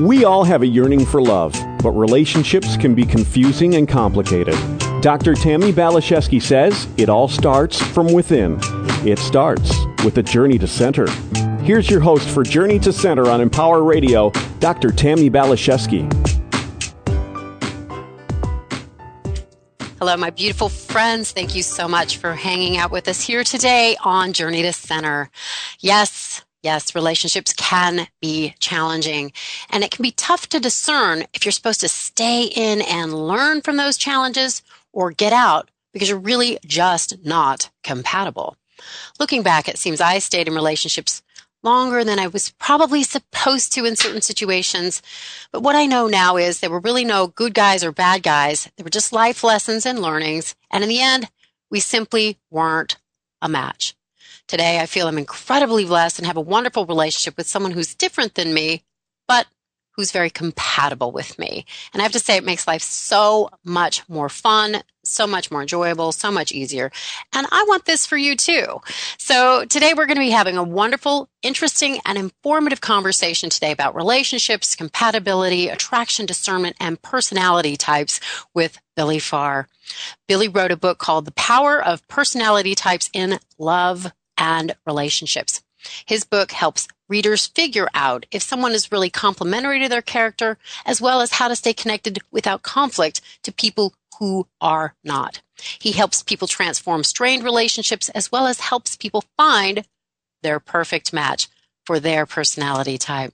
We all have a yearning for love, but relationships can be confusing and complicated. Dr. Tammy Balashevsky says it all starts from within. It starts with a journey to center. Here's your host for Journey to Center on Empower Radio, Dr. Tammy Balashevsky. Hello, my beautiful friends. Thank you so much for hanging out with us here today on Journey to Center. Yes, Yes, relationships can be challenging and it can be tough to discern if you're supposed to stay in and learn from those challenges or get out because you're really just not compatible. Looking back, it seems I stayed in relationships longer than I was probably supposed to in certain situations. But what I know now is there were really no good guys or bad guys. There were just life lessons and learnings. And in the end, we simply weren't a match. Today, I feel I'm incredibly blessed and have a wonderful relationship with someone who's different than me, but who's very compatible with me. And I have to say, it makes life so much more fun, so much more enjoyable, so much easier. And I want this for you too. So today we're going to be having a wonderful, interesting, and informative conversation today about relationships, compatibility, attraction, discernment, and personality types with Billy Farr. Billy wrote a book called The Power of Personality Types in Love and relationships. His book helps readers figure out if someone is really complementary to their character, as well as how to stay connected without conflict to people who are not. He helps people transform strained relationships as well as helps people find their perfect match for their personality type.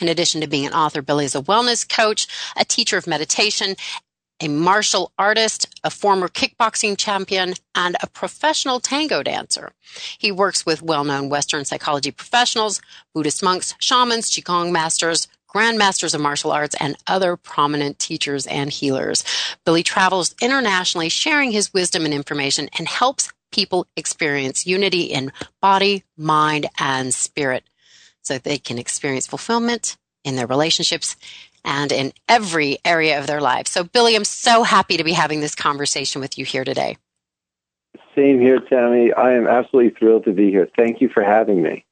In addition to being an author, Billy is a wellness coach, a teacher of meditation, a martial artist, a former kickboxing champion, and a professional tango dancer. He works with well-known Western psychology professionals, Buddhist monks, shamans, Qigong masters, grandmasters of martial arts, and other prominent teachers and healers. Billy travels internationally sharing his wisdom and information and helps people experience unity in body, mind, and spirit so they can experience fulfillment in their relationships and in every area of their lives. So, Billy, I'm so happy to be having this conversation with you here today. Same here, Tammy. I am absolutely thrilled to be here. Thank you for having me.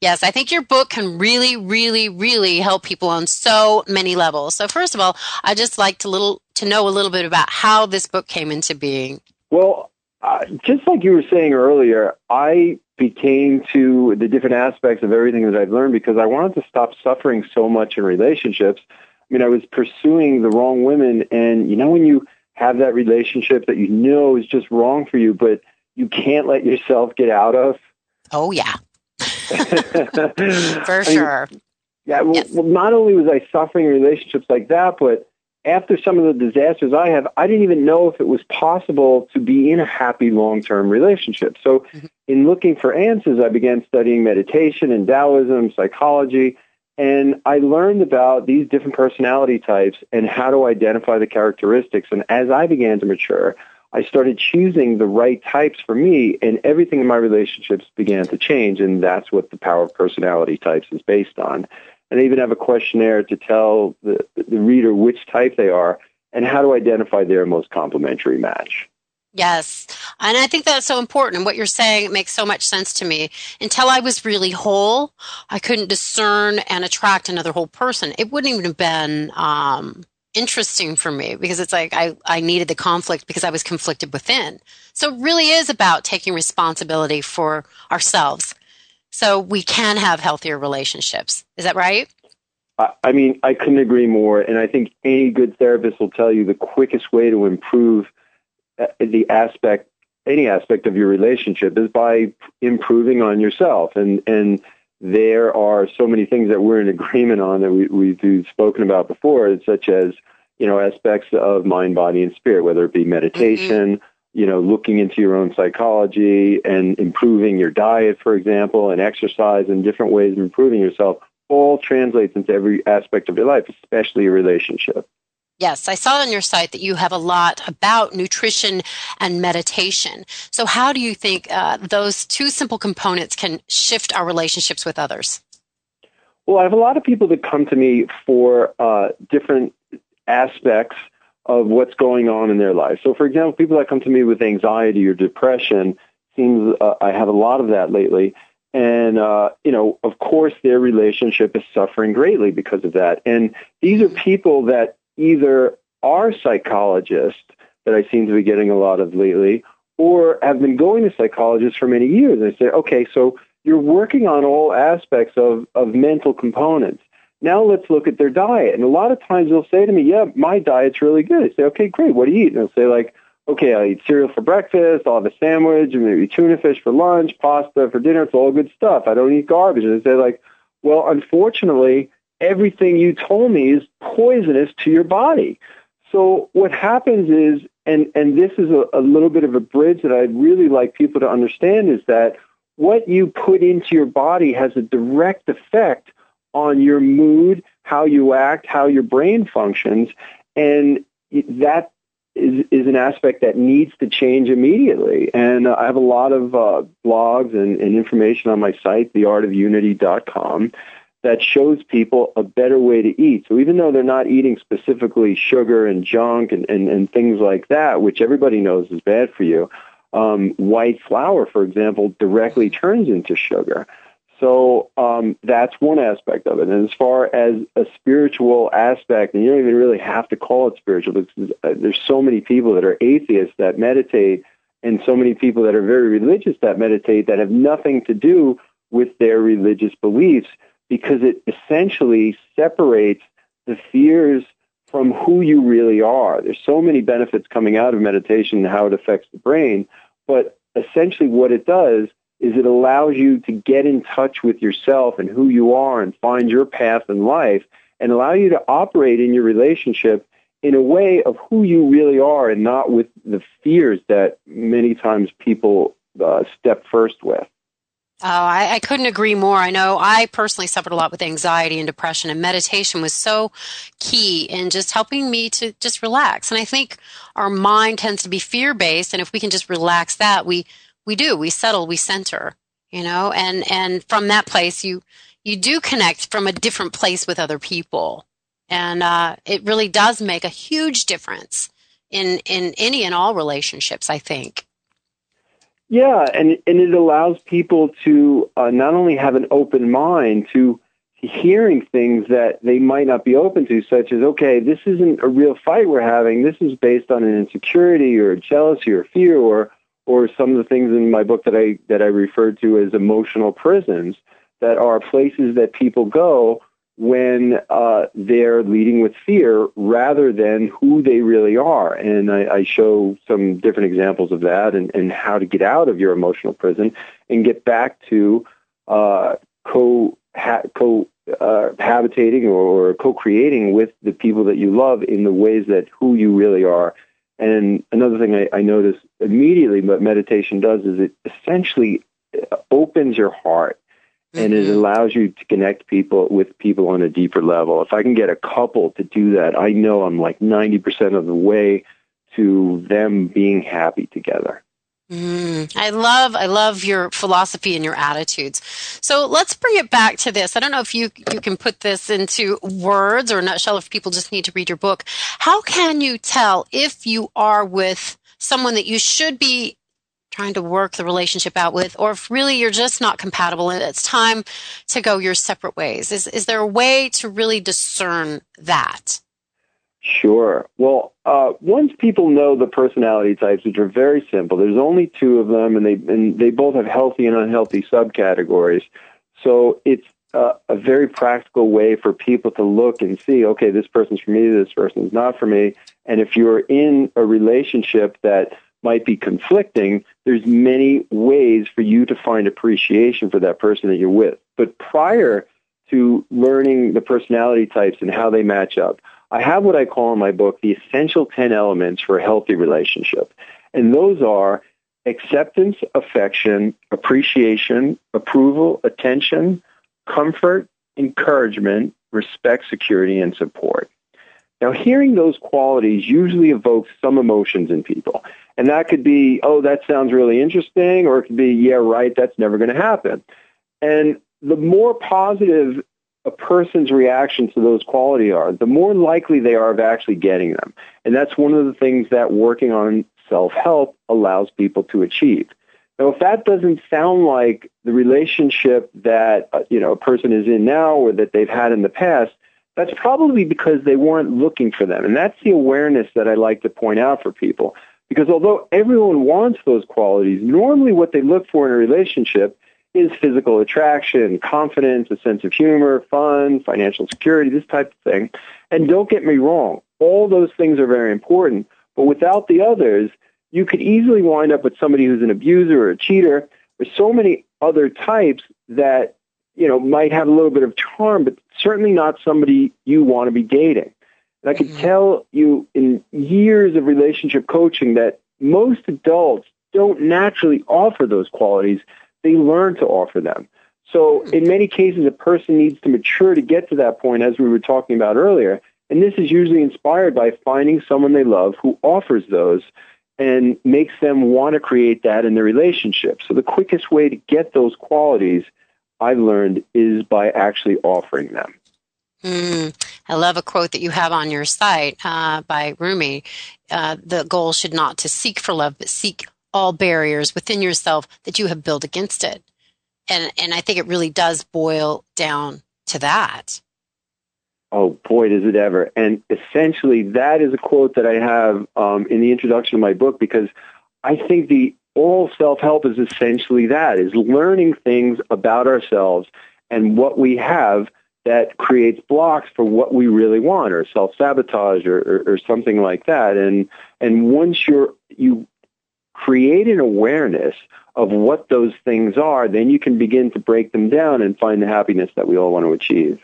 Yes, I think your book can really, really, really help people on so many levels. So, first of all, I just like to little to know a little bit about how this book came into being. Well, uh, just like you were saying earlier, I became to the different aspects of everything that I've learned because I wanted to stop suffering so much in relationships mean, I was pursuing the wrong women, and you know when you have that relationship that you know is just wrong for you, but you can't let yourself get out of. Oh yeah, for sure. Mean, yeah. Well, yes. well, not only was I suffering in relationships like that, but after some of the disasters I have, I didn't even know if it was possible to be in a happy long-term relationship. So, mm-hmm. in looking for answers, I began studying meditation and Taoism, psychology, and I learned about these different personality types and how to identify the characteristics. And as I began to mature, I started choosing the right types for me, and everything in my relationships began to change. And that's what the power of personality types is based on. And I even have a questionnaire to tell the, the reader which type they are and how to identify their most complementary match. Yes. And I think that's so important. And what you're saying, makes so much sense to me. Until I was really whole, I couldn't discern and attract another whole person. It wouldn't even have been um, interesting for me because it's like I, I needed the conflict because I was conflicted within. So it really is about taking responsibility for ourselves so we can have healthier relationships. Is that right? I mean, I couldn't agree more. And I think any good therapist will tell you the quickest way to improve – the aspect any aspect of your relationship is by improving on yourself and and there are so many things that we're in agreement on that we, we've spoken about before such as you know aspects of mind body and spirit whether it be meditation mm-hmm. you know looking into your own psychology and improving your diet for example and exercise and different ways of improving yourself all translates into every aspect of your life especially your relationship Yes, I saw on your site that you have a lot about nutrition and meditation. So, how do you think uh, those two simple components can shift our relationships with others? Well, I have a lot of people that come to me for uh, different aspects of what's going on in their life. So, for example, people that come to me with anxiety or depression seems uh, I have a lot of that lately, And, uh, you know, of course, their relationship is suffering greatly because of that. And these are people that either are psychologists that I seem to be getting a lot of lately, or have been going to psychologists for many years. And I say, okay, so you're working on all aspects of, of mental components. Now let's look at their diet. And a lot of times they'll say to me, yeah, my diet's really good. I say, okay, great. What do you eat? And they'll say like, okay, I eat cereal for breakfast, I'll have a sandwich, and maybe tuna fish for lunch, pasta for dinner. It's all good stuff. I don't eat garbage. And they say like, well, unfortunately, everything you told me is poisonous to your body. So what happens is, and, and this is a, a little bit of a bridge that I'd really like people to understand is that what you put into your body has a direct effect on your mood, how you act, how your brain functions, and that is, is an aspect that needs to change immediately. And I have a lot of uh, blogs and, and information on my site, theartofunity.com, that shows people a better way to eat. So even though they're not eating specifically sugar and junk and, and, and things like that, which everybody knows is bad for you, um, white flour, for example, directly turns into sugar. So um, that's one aspect of it. And as far as a spiritual aspect, and you don't even really have to call it spiritual because there's so many people that are atheists that meditate and so many people that are very religious that meditate that have nothing to do with their religious beliefs because it essentially separates the fears from who you really are. There's so many benefits coming out of meditation and how it affects the brain, but essentially what it does is it allows you to get in touch with yourself and who you are and find your path in life and allow you to operate in your relationship in a way of who you really are and not with the fears that many times people uh, step first with. Oh, I, I, couldn't agree more. I know I personally suffered a lot with anxiety and depression, and meditation was so key in just helping me to just relax. And I think our mind tends to be fear based, and if we can just relax that, we we do we settle we center you know and and from that place you you do connect from a different place with other people and uh, it really does make a huge difference in in any and all relationships i think yeah and and it allows people to uh, not only have an open mind to hearing things that they might not be open to such as okay this isn't a real fight we're having this is based on an insecurity or jealousy or fear or or some of the things in my book that I that I referred to as emotional prisons that are places that people go when uh, they're leading with fear rather than who they really are. And I, I show some different examples of that and, and, how to get out of your emotional prison and get back to uh, co co uh, habitating or, or co-creating with the people that you love in the ways that who you really are and another thing I, I noticed immediately what meditation does is it essentially opens your heart and mm-hmm. it allows you to connect people with people on a deeper level. If I can get a couple to do that, I know I'm like 90% of the way to them being happy together. Mm, I love, I love your philosophy and your attitudes. So let's bring it back to this. I don't know if you you can put this into words or a nutshell. If people just need to read your book, how can you tell if you are with someone that you should be trying to work the relationship out with, or if really you're just not compatible and it's time to go your separate ways? Is is there a way to really discern that? Sure. Well, uh, once people know the personality types, which are very simple, there's only two of them, and they and they both have healthy and unhealthy subcategories. So it's uh, a very practical way for people to look and see, okay, this person's for me, this person's not for me. And if you're in a relationship that might be conflicting, there's many ways for you to find appreciation for that person that you're with. But prior to learning the personality types and how they match up, I have what I call in my book the essential 10 elements for a healthy relationship. And those are acceptance, affection, appreciation, approval, attention, comfort, encouragement, respect, security, and support. Now, hearing those qualities usually evokes some emotions in people. And that could be, oh, that sounds really interesting, or it could be, yeah, right, that's never going to happen. And the more positive a person's reaction to those quality are, the more likely they are of actually getting them. And that's one of the things that working on self-help allows people to achieve. Now, if that doesn't sound like the relationship that uh, you know a person is in now or that they've had in the past, that's probably because they weren't looking for them. And that's the awareness that I like to point out for people. Because although everyone wants those qualities, normally what they look for in a relationship is physical attraction, confidence, a sense of humor, fun, financial security, this type of thing. And don't get me wrong, all those things are very important. But without the others, you could easily wind up with somebody who's an abuser or a cheater or so many other types that, you know, might have a little bit of charm, but certainly not somebody you want to be dating. And I can mm-hmm. tell you in years of relationship coaching that most adults don't naturally offer those qualities. They learn to offer them. So hmm. in many cases, a person needs to mature to get to that point, as we were talking about earlier. And this is usually inspired by finding someone they love who offers those and makes them want to create that in their relationship. So the quickest way to get those qualities, I've learned, is by actually offering them. Mm, I love a quote that you have on your site uh, by Rumi. Uh, the goal should not to seek for love, but seek all barriers within yourself that you have built against it. And and I think it really does boil down to that. Oh boy, does it ever! And essentially, that is a quote that I have um, in the introduction of my book because I think the all self help is essentially that: is learning things about ourselves and what we have that creates blocks for what we really want, or self sabotage, or, or, or something like that. And and once you're you create an awareness of what those things are, then you can begin to break them down and find the happiness that we all want to achieve.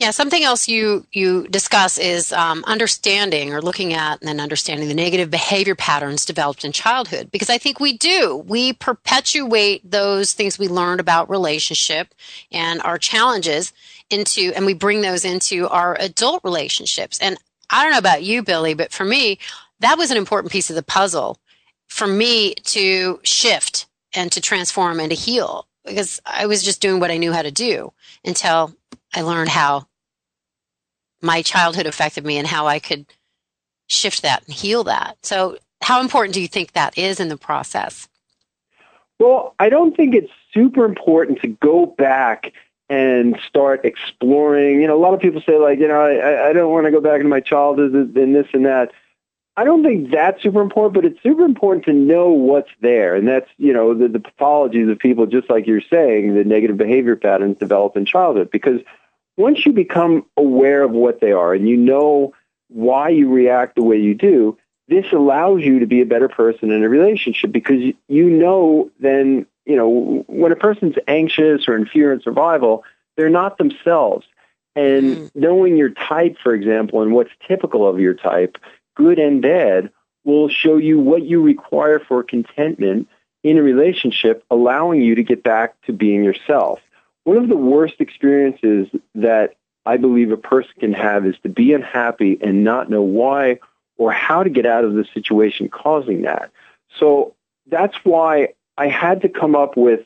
Yeah, something else you you discuss is um, understanding or looking at and then understanding the negative behavior patterns developed in childhood. Because I think we do we perpetuate those things we learned about relationship and our challenges into, and we bring those into our adult relationships. And I don't know about you, Billy, but for me, that was an important piece of the puzzle for me to shift and to transform and to heal because I was just doing what I knew how to do until I learned how my childhood affected me and how I could shift that and heal that. So, how important do you think that is in the process? Well, I don't think it's super important to go back and start exploring. You know, a lot of people say like, you know, I, I don't want to go back into my childhood and this and that. I don't think that's super important, but it's super important to know what's there. And that's, you know, the, the pathologies of people, just like you're saying, the negative behavior patterns develop in childhood. Because once you become aware of what they are and you know why you react the way you do, this allows you to be a better person in a relationship because you know then, you know, when a person's anxious or in fear and survival, they're not themselves. And mm. knowing your type, for example, and what's typical of your type, good and bad, will show you what you require for contentment in a relationship, allowing you to get back to being yourself. One of the worst experiences that I believe a person can have is to be unhappy and not know why or how to get out of the situation causing that. So that's why I had to come up with,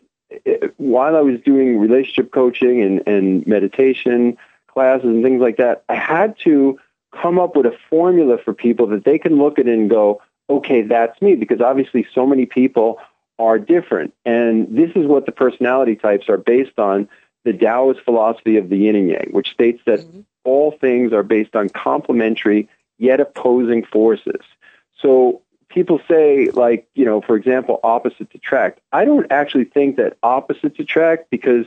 while I was doing relationship coaching and, and meditation classes and things like that, I had to come up with a formula for people that they can look at and go, okay, that's me, because obviously so many people are different. And this is what the personality types are based on the Taoist philosophy of the yin and yang, which states that mm-hmm. all things are based on complementary yet opposing forces. So people say, like, you know, for example, opposites attract. I don't actually think that opposites attract because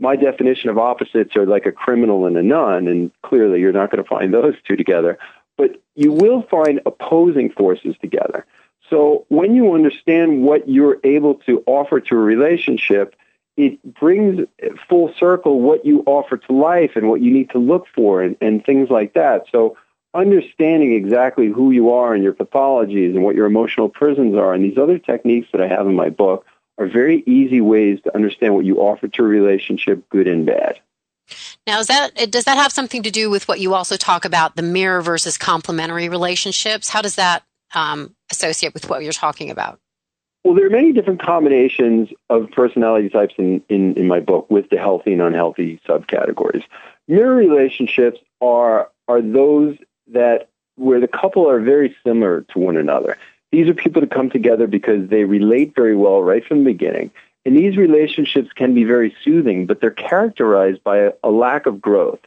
my definition of opposites are like a criminal and a nun, and clearly you're not going to find those two together. But you will find opposing forces together. So when you understand what you're able to offer to a relationship, it brings full circle what you offer to life and what you need to look for and, and things like that. So understanding exactly who you are and your pathologies and what your emotional prisons are and these other techniques that I have in my book are very easy ways to understand what you offer to a relationship, good and bad. Now, is that does that have something to do with what you also talk about the mirror versus complementary relationships? How does that um, associate with what you're talking about? Well, there are many different combinations of personality types in, in, in my book with the healthy and unhealthy subcategories. Mirror relationships are are those that where the couple are very similar to one another These are people to come together because they relate very well right from the beginning. And these relationships can be very soothing, but they're characterized by a, a lack of growth.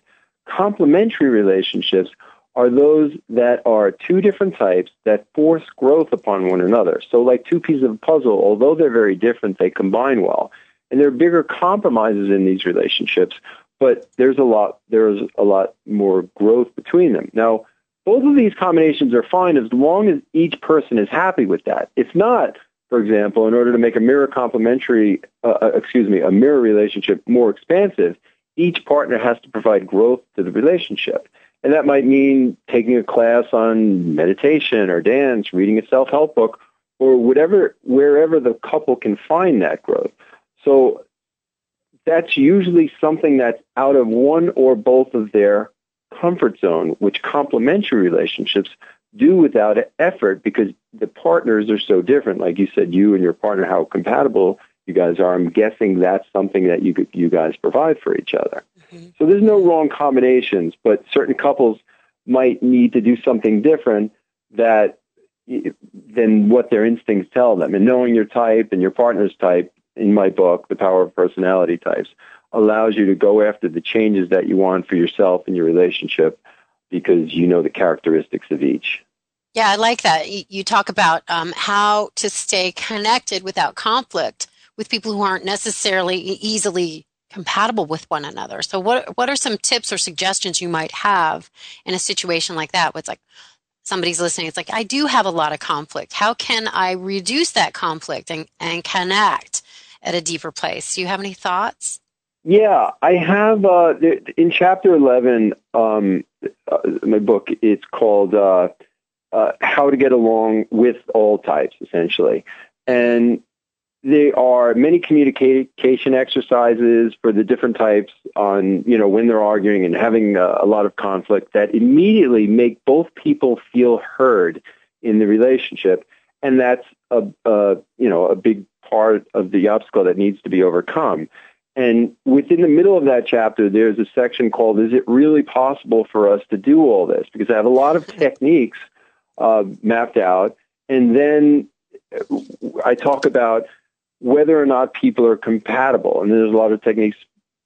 Complementary relationships are those that are two different types that force growth upon one another. So, like two pieces of a puzzle, although they're very different, they combine well. And there are bigger compromises in these relationships, but there's a lot there's a lot more growth between them. Now, both of these combinations are fine as long as each person is happy with that. If not, for example, in order to make a mirror complementary, uh, uh, excuse me, a mirror relationship more expansive, each partner has to provide growth to the relationship. And that might mean taking a class on meditation or dance, reading a self-help book, or whatever, wherever the couple can find that growth. So that's usually something that's out of one or both of their comfort zone, which complementary relationships do without effort because the partners are so different. Like you said, you and your partner, how compatible you guys are. I'm guessing that's something that you you guys provide for each other. Mm-hmm. So there's no wrong combinations, but certain couples might need to do something different that than what their instincts tell them. And knowing your type and your partner's type, in my book, The Power of Personality Types, allows you to go after the changes that you want for yourself and your relationship because you know the characteristics of each. Yeah, I like that. You talk about um, how to stay connected without conflict with people who aren't necessarily easily compatible with one another. So, what what are some tips or suggestions you might have in a situation like that? Where it's like somebody's listening, it's like I do have a lot of conflict. How can I reduce that conflict and, and connect at a deeper place? Do you have any thoughts? Yeah, I have uh, in chapter eleven, um, uh, my book. It's called uh, uh, "How to Get Along with All Types," essentially, and there are many communication exercises for the different types on you know when they're arguing and having a, a lot of conflict that immediately make both people feel heard in the relationship, and that's a, a you know a big part of the obstacle that needs to be overcome. And within the middle of that chapter, there's a section called "Is it really possible for us to do all this?" Because I have a lot of techniques uh, mapped out, and then I talk about whether or not people are compatible, and there's a lot of techniques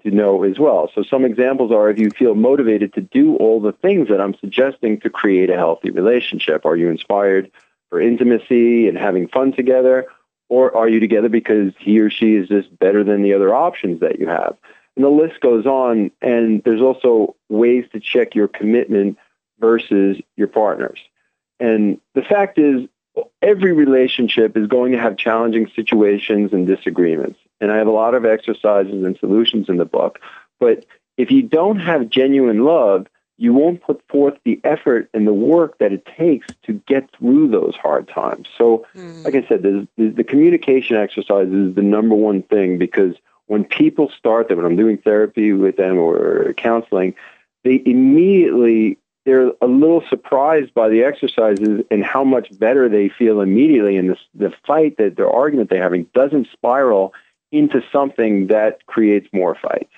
to know as well. So some examples are if you feel motivated to do all the things that I'm suggesting to create a healthy relationship. Are you inspired for intimacy and having fun together? Or are you together because he or she is just better than the other options that you have? And the list goes on, and there's also ways to check your commitment versus your partners. And the fact is, every relationship is going to have challenging situations and disagreements. And I have a lot of exercises and solutions in the book. But if you don't have genuine love, you won't put forth the effort and the work that it takes to get through those hard times. So, mm. like I said, the, the communication exercise is the number one thing because when people start that, when I'm doing therapy with them or counseling, they immediately they're a little surprised by the exercises and how much better they feel immediately. And the the fight that their argument they're having doesn't spiral into something that creates more fights.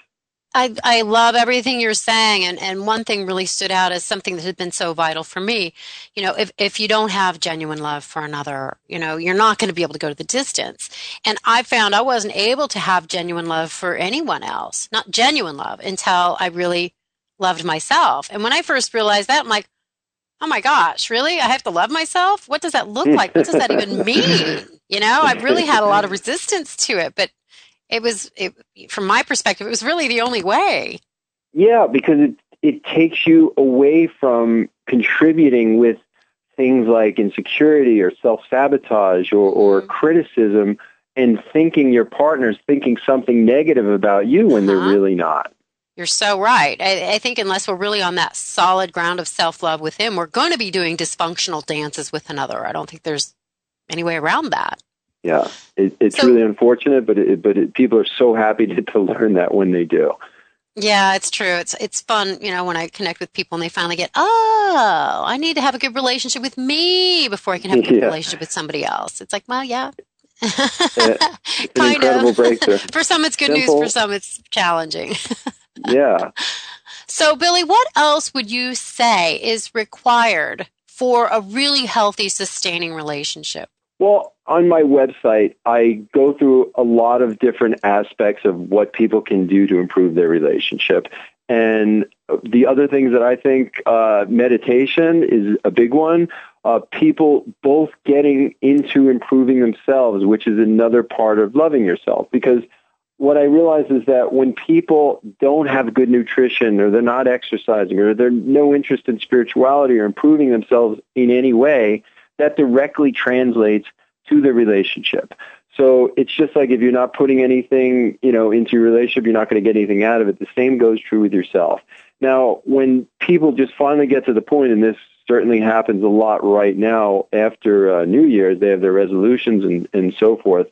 I, I love everything you're saying. And, and one thing really stood out as something that had been so vital for me. You know, if, if you don't have genuine love for another, you know, you're not going to be able to go to the distance. And I found I wasn't able to have genuine love for anyone else, not genuine love until I really loved myself. And when I first realized that, I'm like, oh my gosh, really? I have to love myself? What does that look like? What does that even mean? You know, I've really had a lot of resistance to it, but it was it, from my perspective, it was really the only way. Yeah, because it it takes you away from contributing with things like insecurity or self sabotage or, or mm-hmm. criticism and thinking your partner's thinking something negative about you when uh-huh. they're really not. You're so right. I, I, think unless we're really on that solid ground of self love with him, we're going to be doing dysfunctional dances with another. I don't think there's any way around that yeah, it, it's so, really unfortunate, but it, but it, people are so happy to, to learn that when they do. Yeah, it's true. It's it's fun, you know, when I connect with people and they finally get, oh, I need to have a good relationship with me before I can have a good yeah. relationship with somebody else. It's like, well, yeah. kind of. Breakthrough. for some, it's good Simple. news. For some, it's challenging. yeah. So, Billy, what else would you say is required for a really healthy, sustaining relationship? Well, on my website, I go through a lot of different aspects of what people can do to improve their relationship. And the other things that I think uh, meditation is a big one. Uh, people both getting into improving themselves, which is another part of loving yourself. Because what I realize is that when people don't have good nutrition or they're not exercising or they're no interest in spirituality or improving themselves in any way, that directly translates to the relationship. So it's just like if you're not putting anything, you know, into your relationship, you're not going to get anything out of it. The same goes true with yourself. Now, when people just finally get to the point, and this certainly happens a lot right now after uh, New Year's, they have their resolutions and, and so forth.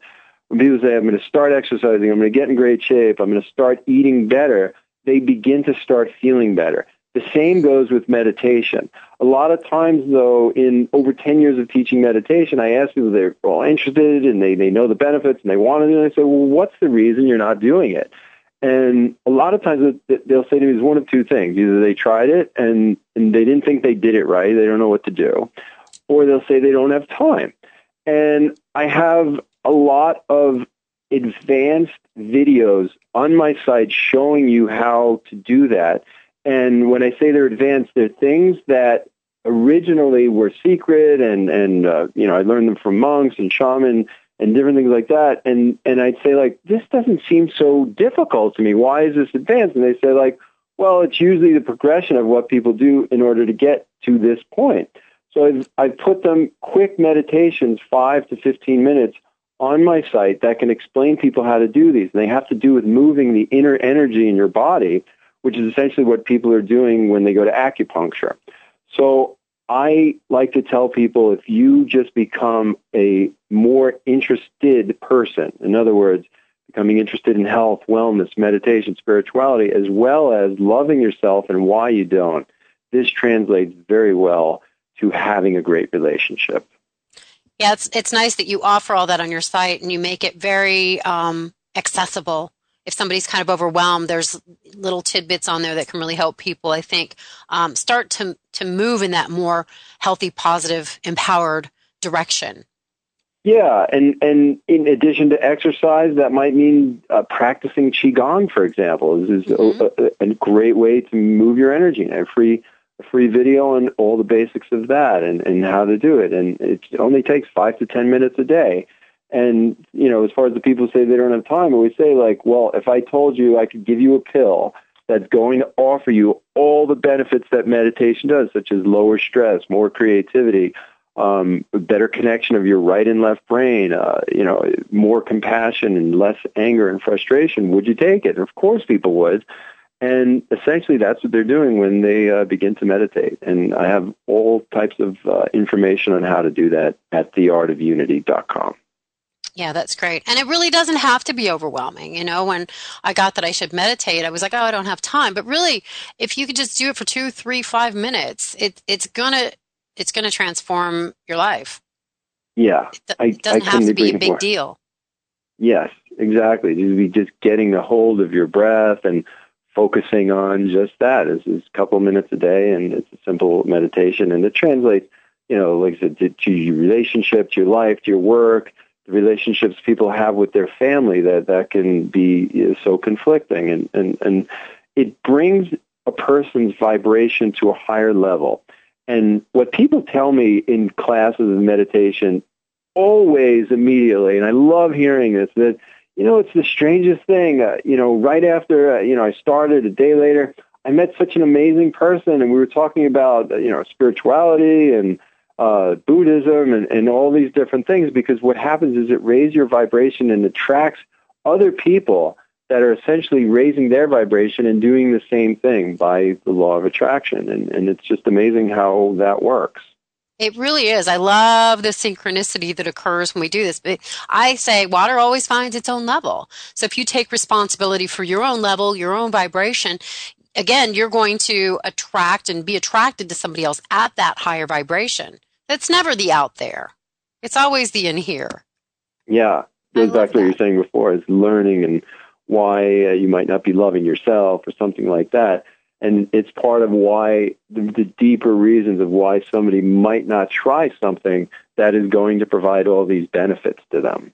When people say, I'm going to start exercising, I'm going to get in great shape, I'm going to start eating better, they begin to start feeling better. The same goes with meditation. A lot of times, though, in over 10 years of teaching meditation, I ask people, they're all interested and they, they know the benefits and they want to do it. I say, well, what's the reason you're not doing it? And a lot of times they'll say to me, it's one of two things. Either they tried it and, and they didn't think they did it right, they don't know what to do, or they'll say they don't have time. And I have a lot of advanced videos on my site showing you how to do that and when I say they're advanced, they're things that originally were secret, and and uh, you know I learned them from monks and shaman and different things like that. And and I'd say like this doesn't seem so difficult to me. Why is this advanced? And they say like, well, it's usually the progression of what people do in order to get to this point. So I've I've put them quick meditations, five to fifteen minutes on my site that can explain people how to do these. And they have to do with moving the inner energy in your body which is essentially what people are doing when they go to acupuncture. So I like to tell people if you just become a more interested person, in other words, becoming interested in health, wellness, meditation, spirituality, as well as loving yourself and why you don't, this translates very well to having a great relationship. Yeah, it's it's nice that you offer all that on your site and you make it very um, accessible if somebody's kind of overwhelmed, there's little tidbits on there that can really help people. I think um, start to to move in that more healthy, positive, empowered direction. Yeah, and and in addition to exercise, that might mean uh, practicing qigong, for example. This is mm-hmm. a, a, great way to move your energy. And a free a free video on all the basics of that and and how to do it. And it only takes five to ten minutes a day. And, you know, as far as the people say they don't have time, we say like, well, if I told you I could give you a pill that's going to offer you all the benefits that meditation does, such as lower stress, more creativity, um, better connection of your right and left brain, uh, you know, more compassion and less anger and frustration, would you take it? Of course people would. And essentially that's what they're doing when they uh, begin to meditate. And I have all types of uh, information on how to do that at theartofunity.com. Yeah, that's great. And it really doesn't have to be overwhelming. You know, when I got that I should meditate, I was like, oh, I don't have time. But really, if you could just do it for two, three, five minutes, it, it's gonna it's gonna transform your life. Yeah, it, I, it doesn't I have to be a big more. deal. Yes, exactly. Just getting a hold of your breath and focusing on just that. It's, it's a couple minutes a day, and it's a simple meditation, and it translates, you know, like I said, to, to your relationship, to your life, to your work the relationships people have with their family that that can be so conflicting. And and and it brings a person's vibration to a higher level. And what people tell me in classes of meditation always immediately and I love hearing this that you know it's the strangest thing uh, you know right after uh, you know I started a day later I met such an amazing person and we were talking about uh, you know spirituality and uh, Buddhism and, and all these different things because what happens is it raises your vibration and attracts other people that are essentially raising their vibration and doing the same thing by the law of attraction. And, and it's just amazing how that works. It really is. I love the synchronicity that occurs when we do this. But I say water always finds its own level. So if you take responsibility for your own level, your own vibration, again, you're going to attract and be attracted to somebody else at that higher vibration. It's never the out there. It's always the in here. Yeah, goes back to what you were saying before is learning and why uh, you might not be loving yourself or something like that. And it's part of why the, the deeper reasons of why somebody might not try something that is going to provide all these benefits to them.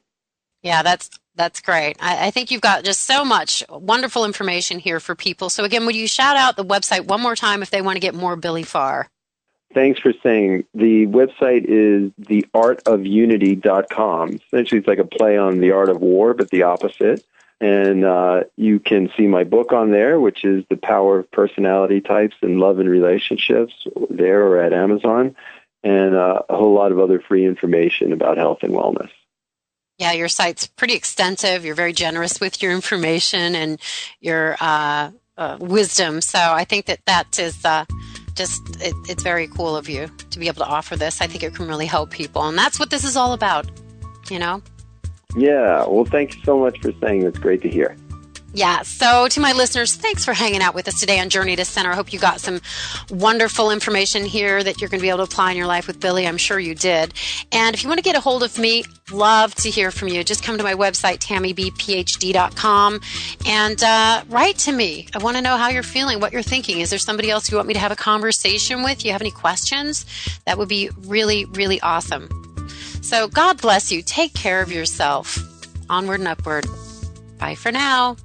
Yeah, that's that's great. I, I, think you've got just so much wonderful information here for people. So again, would you shout out the website one more time if they want to get more Billy Farr? Thanks for saying. The website is theartofunity.com. Essentially, it's like a play on the art of war, but the opposite. And uh, you can see my book on there, which is The Power of Personality Types and Love and Relationships, there or at Amazon, and uh, a whole lot of other free information about health and wellness. Yeah, your site's pretty extensive. You're very generous with your information and your uh, uh wisdom. So I think that that is uh, just, it, it's very cool of you to be able to offer this. I think it can really help people. And that's what this is all about, you know? Yeah. Well, thank you so much for saying that's great to hear. Yeah. So, to my listeners, thanks for hanging out with us today on Journey to Center. I hope you got some wonderful information here that you're going to be able to apply in your life with Billy. I'm sure you did. And if you want to get a hold of me, love to hear from you. Just come to my website, tammybphd.com, and uh, write to me. I want to know how you're feeling, what you're thinking. Is there somebody else you want me to have a conversation with? You have any questions? That would be really, really awesome. So, God bless you. Take care of yourself. Onward and upward. Bye for now.